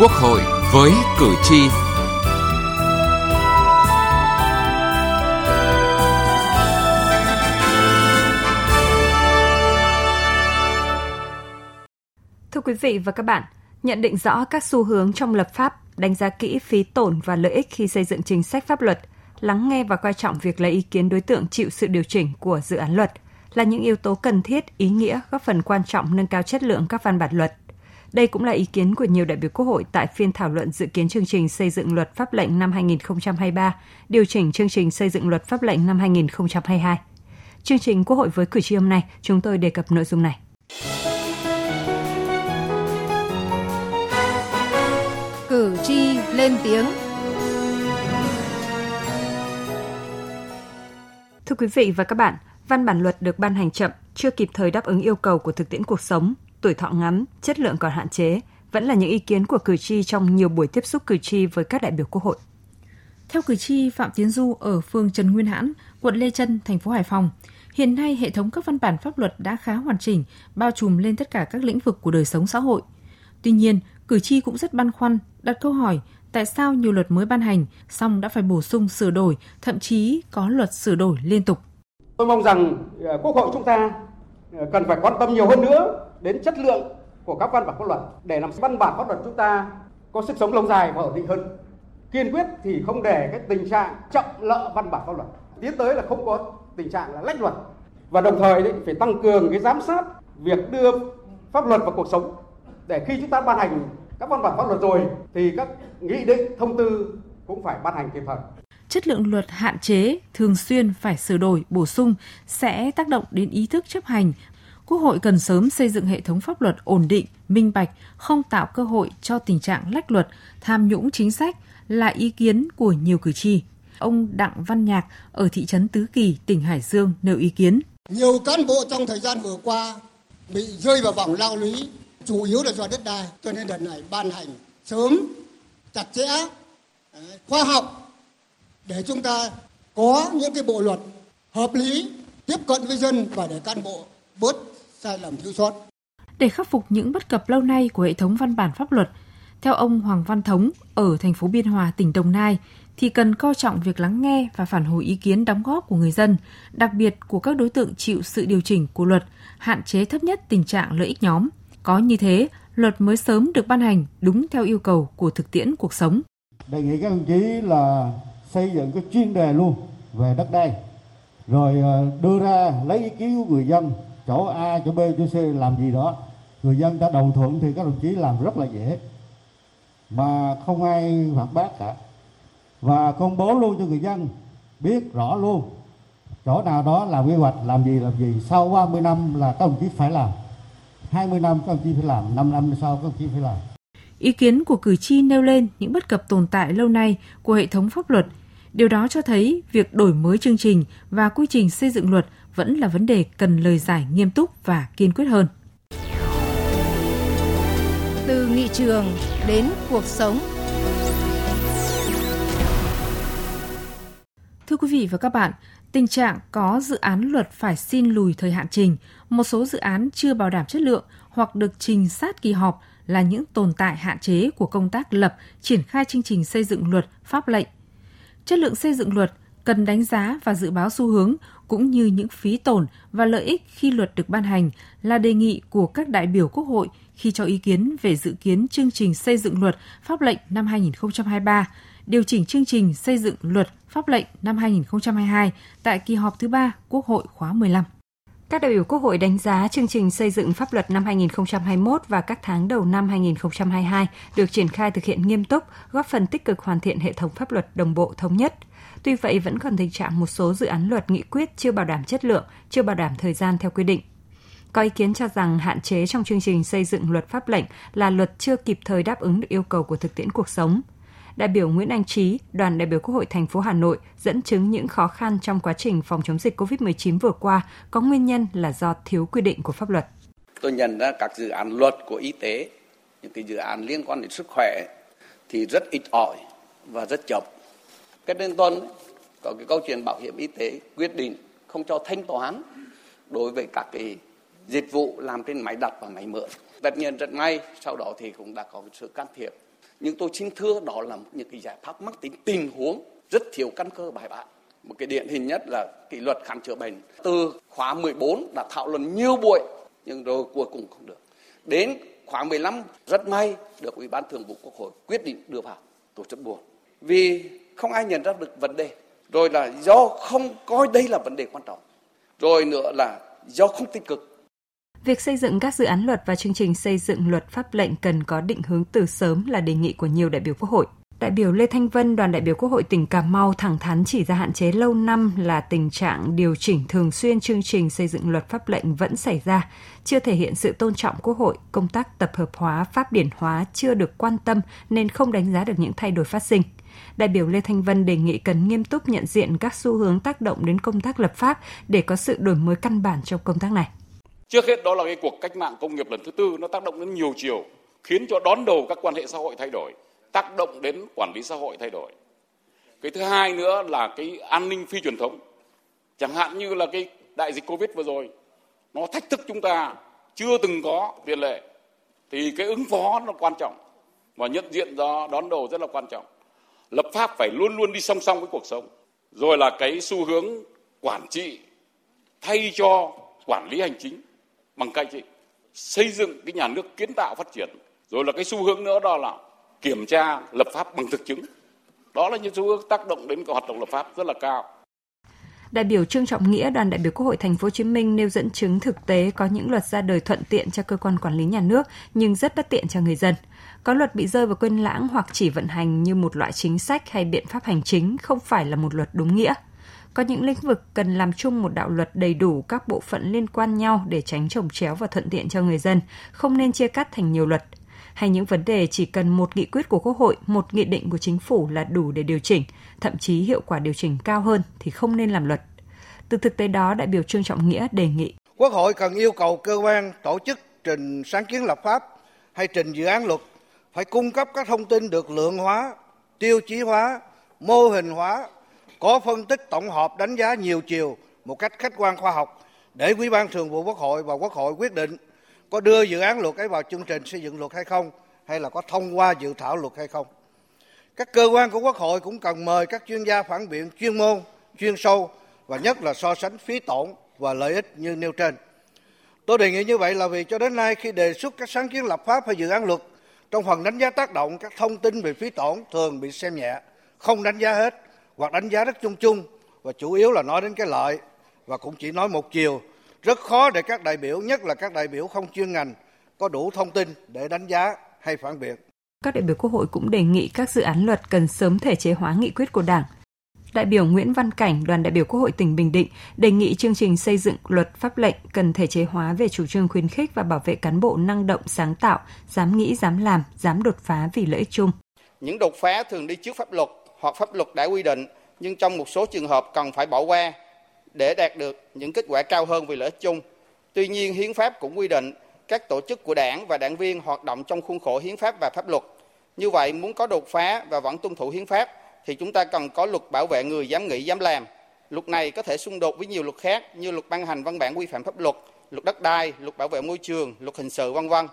Quốc hội với cử tri. Thưa quý vị và các bạn, nhận định rõ các xu hướng trong lập pháp, đánh giá kỹ phí tổn và lợi ích khi xây dựng chính sách pháp luật, lắng nghe và coi trọng việc lấy ý kiến đối tượng chịu sự điều chỉnh của dự án luật là những yếu tố cần thiết, ý nghĩa, góp phần quan trọng nâng cao chất lượng các văn bản luật đây cũng là ý kiến của nhiều đại biểu Quốc hội tại phiên thảo luận dự kiến chương trình xây dựng luật pháp lệnh năm 2023, điều chỉnh chương trình xây dựng luật pháp lệnh năm 2022. Chương trình Quốc hội với cử tri hôm nay, chúng tôi đề cập nội dung này. Cử tri lên tiếng. Thưa quý vị và các bạn, văn bản luật được ban hành chậm, chưa kịp thời đáp ứng yêu cầu của thực tiễn cuộc sống, tuổi thọ ngắn, chất lượng còn hạn chế, vẫn là những ý kiến của cử tri trong nhiều buổi tiếp xúc cử tri với các đại biểu Quốc hội. Theo cử tri Phạm Tiến Du ở phường Trần Nguyên Hãn, quận Lê Trân, thành phố Hải Phòng, hiện nay hệ thống các văn bản pháp luật đã khá hoàn chỉnh, bao trùm lên tất cả các lĩnh vực của đời sống xã hội. Tuy nhiên, cử tri cũng rất băn khoăn, đặt câu hỏi tại sao nhiều luật mới ban hành, song đã phải bổ sung sửa đổi, thậm chí có luật sửa đổi liên tục. Tôi mong rằng ờ, Quốc hội chúng ta ờ, cần phải quan tâm nhiều hơn nữa đến chất lượng của các văn bản pháp luật để làm văn bản pháp luật chúng ta có sức sống lâu dài và ổn định hơn. Kiên quyết thì không để cái tình trạng chậm lợ văn bản pháp luật. Tiến tới là không có tình trạng là lách luật và đồng thời đấy, phải tăng cường cái giám sát việc đưa pháp luật vào cuộc sống để khi chúng ta ban hành các văn bản pháp luật rồi thì các nghị định thông tư cũng phải ban hành kịp thời chất lượng luật hạn chế, thường xuyên phải sửa đổi, bổ sung sẽ tác động đến ý thức chấp hành Quốc hội cần sớm xây dựng hệ thống pháp luật ổn định, minh bạch, không tạo cơ hội cho tình trạng lách luật, tham nhũng chính sách là ý kiến của nhiều cử tri. Ông Đặng Văn Nhạc ở thị trấn Tứ Kỳ, tỉnh Hải Dương nêu ý kiến. Nhiều cán bộ trong thời gian vừa qua bị rơi vào vòng lao lý, chủ yếu là do đất đai, cho nên đợt này ban hành sớm, chặt chẽ, khoa học để chúng ta có những cái bộ luật hợp lý tiếp cận với dân và để cán bộ bớt sai lầm thiếu sót. Để khắc phục những bất cập lâu nay của hệ thống văn bản pháp luật, theo ông Hoàng Văn Thống ở thành phố Biên Hòa, tỉnh Đồng Nai, thì cần coi trọng việc lắng nghe và phản hồi ý kiến đóng góp của người dân, đặc biệt của các đối tượng chịu sự điều chỉnh của luật, hạn chế thấp nhất tình trạng lợi ích nhóm. Có như thế, luật mới sớm được ban hành đúng theo yêu cầu của thực tiễn cuộc sống. Đề nghị các đồng chí là xây dựng cái chuyên đề luôn về đất đai, rồi ờ, đưa ra lấy ý kiến của người dân chỗ A, chỗ B, chỗ C làm gì đó. Người dân đã đồng thuận thì các đồng chí làm rất là dễ. Mà không ai phản bác cả. Và công bố luôn cho người dân biết rõ luôn chỗ nào đó làm quy hoạch làm gì làm gì. Sau 30 năm là các đồng chí phải làm. 20 năm các đồng chí phải làm. 5 năm sau các đồng chí phải làm. Ý kiến của cử tri nêu lên những bất cập tồn tại lâu nay của hệ thống pháp luật. Điều đó cho thấy việc đổi mới chương trình và quy trình xây dựng luật vẫn là vấn đề cần lời giải nghiêm túc và kiên quyết hơn. Từ nghị trường đến cuộc sống. Thưa quý vị và các bạn, tình trạng có dự án luật phải xin lùi thời hạn trình, một số dự án chưa bảo đảm chất lượng hoặc được trình sát kỳ họp là những tồn tại hạn chế của công tác lập, triển khai chương trình xây dựng luật, pháp lệnh. Chất lượng xây dựng luật cần đánh giá và dự báo xu hướng cũng như những phí tổn và lợi ích khi luật được ban hành là đề nghị của các đại biểu Quốc hội khi cho ý kiến về dự kiến chương trình xây dựng luật pháp lệnh năm 2023, điều chỉnh chương trình xây dựng luật pháp lệnh năm 2022 tại kỳ họp thứ ba Quốc hội khóa 15. Các đại biểu Quốc hội đánh giá chương trình xây dựng pháp luật năm 2021 và các tháng đầu năm 2022 được triển khai thực hiện nghiêm túc, góp phần tích cực hoàn thiện hệ thống pháp luật đồng bộ thống nhất – Tuy vậy vẫn còn tình trạng một số dự án luật nghị quyết chưa bảo đảm chất lượng, chưa bảo đảm thời gian theo quy định. Có ý kiến cho rằng hạn chế trong chương trình xây dựng luật pháp lệnh là luật chưa kịp thời đáp ứng được yêu cầu của thực tiễn cuộc sống. Đại biểu Nguyễn Anh Trí, đoàn đại biểu Quốc hội thành phố Hà Nội dẫn chứng những khó khăn trong quá trình phòng chống dịch COVID-19 vừa qua có nguyên nhân là do thiếu quy định của pháp luật. Tôi nhận ra các dự án luật của y tế, những cái dự án liên quan đến sức khỏe thì rất ít ỏi và rất chậm Cách đây tuần có cái câu chuyện bảo hiểm y tế quyết định không cho thanh toán đối với các cái dịch vụ làm trên máy đặt và máy mượn. Tất nhiên rất may, sau đó thì cũng đã có sự can thiệp. Nhưng tôi xin thưa đó là những cái giải pháp mắc tính tình huống rất thiếu căn cơ bài bản. Một cái điển hình nhất là kỷ luật khám chữa bệnh. Từ khóa 14 đã thảo luận nhiều buổi, nhưng rồi cuối cùng không được. Đến khóa 15 rất may được ủy ban thường vụ quốc hội quyết định đưa vào tổ chức buồn vì không ai nhận ra được vấn đề rồi là do không coi đây là vấn đề quan trọng rồi nữa là do không tích cực Việc xây dựng các dự án luật và chương trình xây dựng luật pháp lệnh cần có định hướng từ sớm là đề nghị của nhiều đại biểu Quốc hội. Đại biểu Lê Thanh Vân, đoàn đại biểu Quốc hội tỉnh Cà Mau thẳng thắn chỉ ra hạn chế lâu năm là tình trạng điều chỉnh thường xuyên chương trình xây dựng luật pháp lệnh vẫn xảy ra, chưa thể hiện sự tôn trọng Quốc hội, công tác tập hợp hóa, pháp điển hóa chưa được quan tâm nên không đánh giá được những thay đổi phát sinh. Đại biểu Lê Thanh Vân đề nghị cần nghiêm túc nhận diện các xu hướng tác động đến công tác lập pháp để có sự đổi mới căn bản trong công tác này. Trước hết đó là cái cuộc cách mạng công nghiệp lần thứ tư nó tác động đến nhiều chiều, khiến cho đón đầu các quan hệ xã hội thay đổi, tác động đến quản lý xã hội thay đổi. Cái thứ hai nữa là cái an ninh phi truyền thống. Chẳng hạn như là cái đại dịch Covid vừa rồi, nó thách thức chúng ta chưa từng có tiền lệ. Thì cái ứng phó nó quan trọng và nhận diện đó đón đầu rất là quan trọng. Lập pháp phải luôn luôn đi song song với cuộc sống. Rồi là cái xu hướng quản trị thay cho quản lý hành chính. Bằng cách trị xây dựng cái nhà nước kiến tạo phát triển. Rồi là cái xu hướng nữa đó là kiểm tra lập pháp bằng thực chứng. Đó là những xu hướng tác động đến cái hoạt động lập pháp rất là cao. Đại biểu Trương Trọng Nghĩa, đoàn đại biểu Quốc hội Thành phố Hồ Chí Minh nêu dẫn chứng thực tế có những luật ra đời thuận tiện cho cơ quan quản lý nhà nước nhưng rất bất tiện cho người dân. Có luật bị rơi vào quên lãng hoặc chỉ vận hành như một loại chính sách hay biện pháp hành chính không phải là một luật đúng nghĩa. Có những lĩnh vực cần làm chung một đạo luật đầy đủ các bộ phận liên quan nhau để tránh trồng chéo và thuận tiện cho người dân, không nên chia cắt thành nhiều luật. Hay những vấn đề chỉ cần một nghị quyết của Quốc hội, một nghị định của chính phủ là đủ để điều chỉnh, thậm chí hiệu quả điều chỉnh cao hơn thì không nên làm luật. Từ thực tế đó, đại biểu Trương Trọng Nghĩa đề nghị Quốc hội cần yêu cầu cơ quan tổ chức trình sáng kiến lập pháp hay trình dự án luật phải cung cấp các thông tin được lượng hóa, tiêu chí hóa, mô hình hóa có phân tích tổng hợp đánh giá nhiều chiều một cách khách quan khoa học để Ủy ban Thường vụ Quốc hội và Quốc hội quyết định có đưa dự án luật ấy vào chương trình xây dựng luật hay không hay là có thông qua dự thảo luật hay không. Các cơ quan của Quốc hội cũng cần mời các chuyên gia phản biện chuyên môn, chuyên sâu và nhất là so sánh phí tổn và lợi ích như nêu trên. Tôi đề nghị như vậy là vì cho đến nay khi đề xuất các sáng kiến lập pháp hay dự án luật, trong phần đánh giá tác động các thông tin về phí tổn thường bị xem nhẹ, không đánh giá hết hoặc đánh giá rất chung chung và chủ yếu là nói đến cái lợi và cũng chỉ nói một chiều rất khó để các đại biểu nhất là các đại biểu không chuyên ngành có đủ thông tin để đánh giá hay phản biện. Các đại biểu Quốc hội cũng đề nghị các dự án luật cần sớm thể chế hóa nghị quyết của Đảng. Đại biểu Nguyễn Văn Cảnh, đoàn đại biểu Quốc hội tỉnh Bình Định đề nghị chương trình xây dựng luật pháp lệnh cần thể chế hóa về chủ trương khuyến khích và bảo vệ cán bộ năng động, sáng tạo, dám nghĩ, dám làm, dám đột phá vì lợi ích chung. Những đột phá thường đi trước pháp luật hoặc pháp luật đã quy định nhưng trong một số trường hợp cần phải bỏ qua để đạt được những kết quả cao hơn vì lợi ích chung. Tuy nhiên, hiến pháp cũng quy định các tổ chức của đảng và đảng viên hoạt động trong khuôn khổ hiến pháp và pháp luật. Như vậy, muốn có đột phá và vẫn tuân thủ hiến pháp thì chúng ta cần có luật bảo vệ người dám nghĩ dám làm. Luật này có thể xung đột với nhiều luật khác như luật ban hành văn bản quy phạm pháp luật, luật đất đai, luật bảo vệ môi trường, luật hình sự vân vân.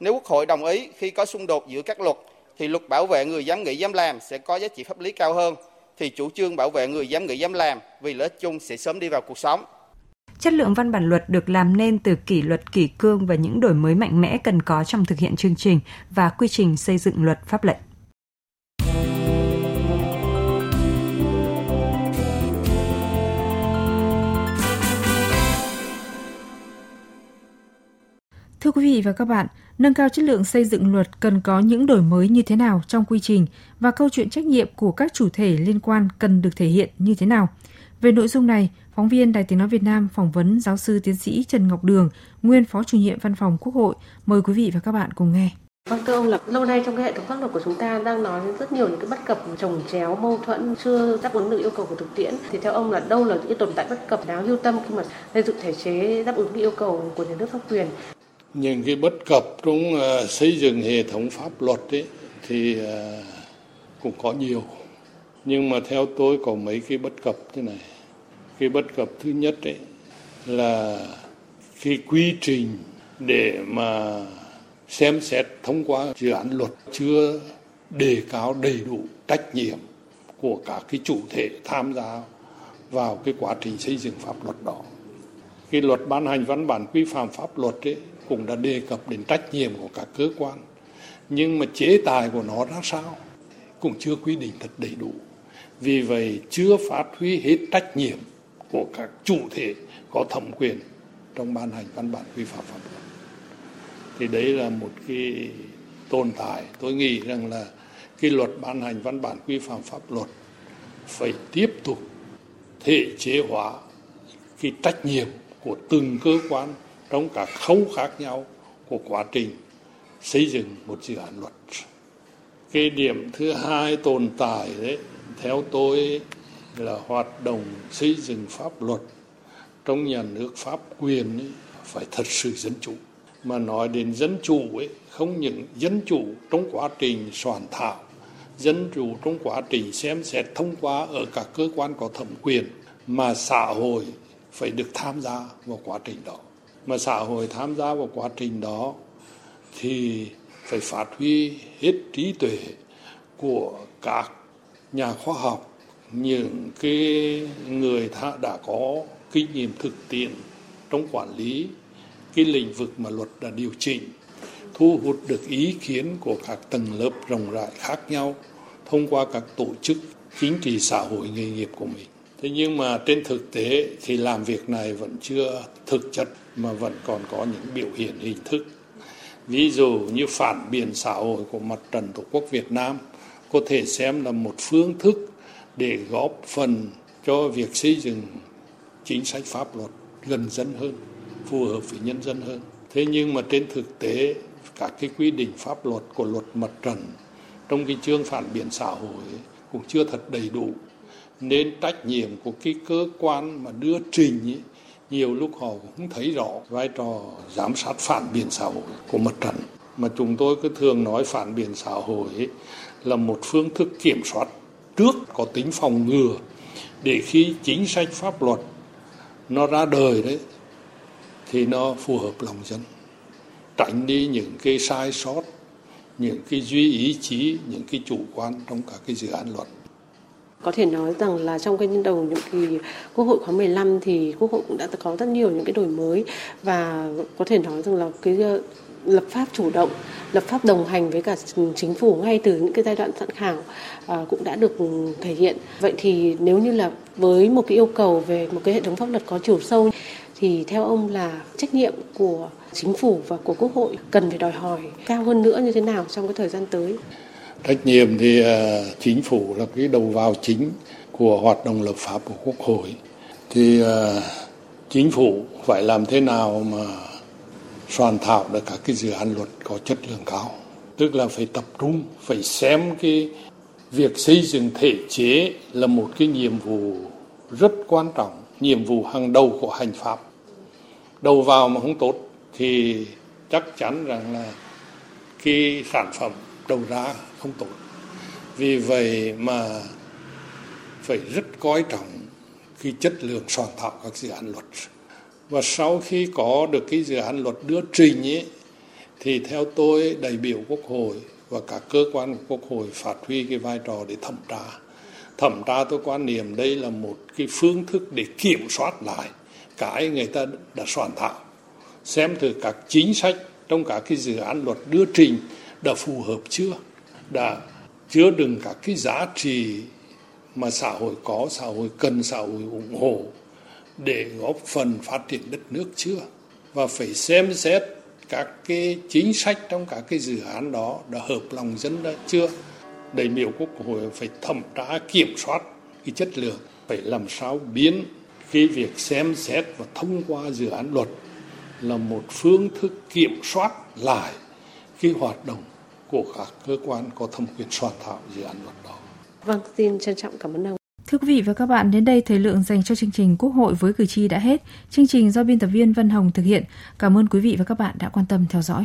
Nếu Quốc hội đồng ý khi có xung đột giữa các luật thì luật bảo vệ người dám nghĩ dám làm sẽ có giá trị pháp lý cao hơn thì chủ trương bảo vệ người dám nghĩ dám làm vì lợi ích chung sẽ sớm đi vào cuộc sống. Chất lượng văn bản luật được làm nên từ kỷ luật kỷ cương và những đổi mới mạnh mẽ cần có trong thực hiện chương trình và quy trình xây dựng luật pháp lệnh. Thưa quý vị và các bạn, nâng cao chất lượng xây dựng luật cần có những đổi mới như thế nào trong quy trình và câu chuyện trách nhiệm của các chủ thể liên quan cần được thể hiện như thế nào. Về nội dung này, phóng viên Đài Tiếng Nói Việt Nam phỏng vấn giáo sư tiến sĩ Trần Ngọc Đường, nguyên phó chủ nhiệm văn phòng Quốc hội. Mời quý vị và các bạn cùng nghe. Vâng thưa ông là lâu nay trong cái hệ thống pháp luật của chúng ta đang nói rất nhiều những cái bất cập trồng chéo mâu thuẫn chưa đáp ứng được yêu cầu của thực tiễn thì theo ông là đâu là những cái tồn tại bất cập đáng lưu tâm khi mà xây dựng thể chế đáp ứng được yêu cầu của nhà nước pháp quyền những cái bất cập trong uh, xây dựng hệ thống pháp luật ấy, thì uh, cũng có nhiều nhưng mà theo tôi có mấy cái bất cập thế này cái bất cập thứ nhất ấy là cái quy trình để mà xem xét thông qua dự án luật chưa đề cao đầy đủ trách nhiệm của các cái chủ thể tham gia vào cái quá trình xây dựng pháp luật đó. Cái luật ban hành văn bản quy phạm pháp luật ấy cũng đã đề cập đến trách nhiệm của các cơ quan. Nhưng mà chế tài của nó ra sao cũng chưa quy định thật đầy đủ. Vì vậy, chưa phát huy hết trách nhiệm của các chủ thể có thẩm quyền trong ban hành văn bản quy phạm pháp luật. Thì đấy là một cái tồn tại. Tôi nghĩ rằng là cái luật ban hành văn bản quy phạm pháp luật phải tiếp tục thể chế hóa cái trách nhiệm của từng cơ quan trong các khâu khác nhau của quá trình xây dựng một dự án luật. Cái điểm thứ hai tồn tại đấy, theo tôi là hoạt động xây dựng pháp luật trong nhà nước pháp quyền ấy, phải thật sự dân chủ. Mà nói đến dân chủ ấy, không những dân chủ trong quá trình soạn thảo, dân chủ trong quá trình xem xét thông qua ở các cơ quan có thẩm quyền, mà xã hội phải được tham gia vào quá trình đó mà xã hội tham gia vào quá trình đó thì phải phát huy hết trí tuệ của các nhà khoa học, những cái người đã có kinh nghiệm thực tiễn trong quản lý cái lĩnh vực mà luật đã điều chỉnh, thu hút được ý kiến của các tầng lớp rộng rãi khác nhau thông qua các tổ chức chính trị xã hội nghề nghiệp của mình thế nhưng mà trên thực tế thì làm việc này vẫn chưa thực chất mà vẫn còn có những biểu hiện hình thức. Ví dụ như phản biện xã hội của mặt trận tổ quốc việt nam có thể xem là một phương thức để góp phần cho việc xây dựng chính sách pháp luật gần dân hơn, phù hợp với nhân dân hơn. Thế nhưng mà trên thực tế, các cái quy định pháp luật của luật mặt trận trong cái chương phản biện xã hội cũng chưa thật đầy đủ nên trách nhiệm của cái cơ quan mà đưa trình ấy, nhiều lúc họ cũng thấy rõ vai trò giám sát phản biện xã hội của mặt trận. Mà chúng tôi cứ thường nói phản biện xã hội ấy, là một phương thức kiểm soát trước có tính phòng ngừa để khi chính sách pháp luật nó ra đời đấy thì nó phù hợp lòng dân. Tránh đi những cái sai sót những cái duy ý chí những cái chủ quan trong cả cái dự án luật có thể nói rằng là trong cái đầu nhiệm kỳ Quốc hội khóa 15 thì Quốc hội cũng đã có rất nhiều những cái đổi mới và có thể nói rằng là cái ờ, lập pháp chủ động, lập pháp đồng hành với cả chính phủ ngay từ những cái giai đoạn soạn thảo à, cũng đã được thể hiện. Vậy thì nếu như là với một cái yêu cầu về một cái hệ thống pháp luật có chiều sâu thì theo ông là trách nhiệm của chính phủ và của quốc hội cần phải đòi hỏi cao hơn nữa như thế nào trong cái thời gian tới? Trách nhiệm thì uh, chính phủ là cái đầu vào chính của hoạt động lập pháp của quốc hội. Thì uh, chính phủ phải làm thế nào mà soạn thảo được các cái dự án luật có chất lượng cao? Tức là phải tập trung phải xem cái việc xây dựng thể chế là một cái nhiệm vụ rất quan trọng nhiệm vụ hàng đầu của hành pháp. Đầu vào mà không tốt thì chắc chắn rằng là cái sản phẩm đầu ra không tốt. Vì vậy mà phải rất coi trọng cái chất lượng soạn thảo các dự án luật. Và sau khi có được cái dự án luật đưa trình ấy, thì theo tôi, đại biểu quốc hội và các cơ quan của quốc hội phát huy cái vai trò để thẩm tra. Thẩm tra tôi quan niệm đây là một cái phương thức để kiểm soát lại cái người ta đã soạn thảo. Xem thử các chính sách trong các cái dự án luật đưa trình đã phù hợp chưa? Đã chứa đựng các cái giá trị mà xã hội có, xã hội cần, xã hội ủng hộ để góp phần phát triển đất nước chưa? Và phải xem xét các cái chính sách trong các cái dự án đó đã hợp lòng dân đã chưa? Đại biểu quốc hội phải thẩm tra kiểm soát cái chất lượng, phải làm sao biến cái việc xem xét và thông qua dự án luật là một phương thức kiểm soát lại cái hoạt động của các cơ quan có thẩm quyền soạn thảo dự án luật đó. Vâng, xin trân trọng cảm ơn ông. Thưa quý vị và các bạn, đến đây thời lượng dành cho chương trình Quốc hội với cử tri đã hết. Chương trình do biên tập viên Vân Hồng thực hiện. Cảm ơn quý vị và các bạn đã quan tâm theo dõi.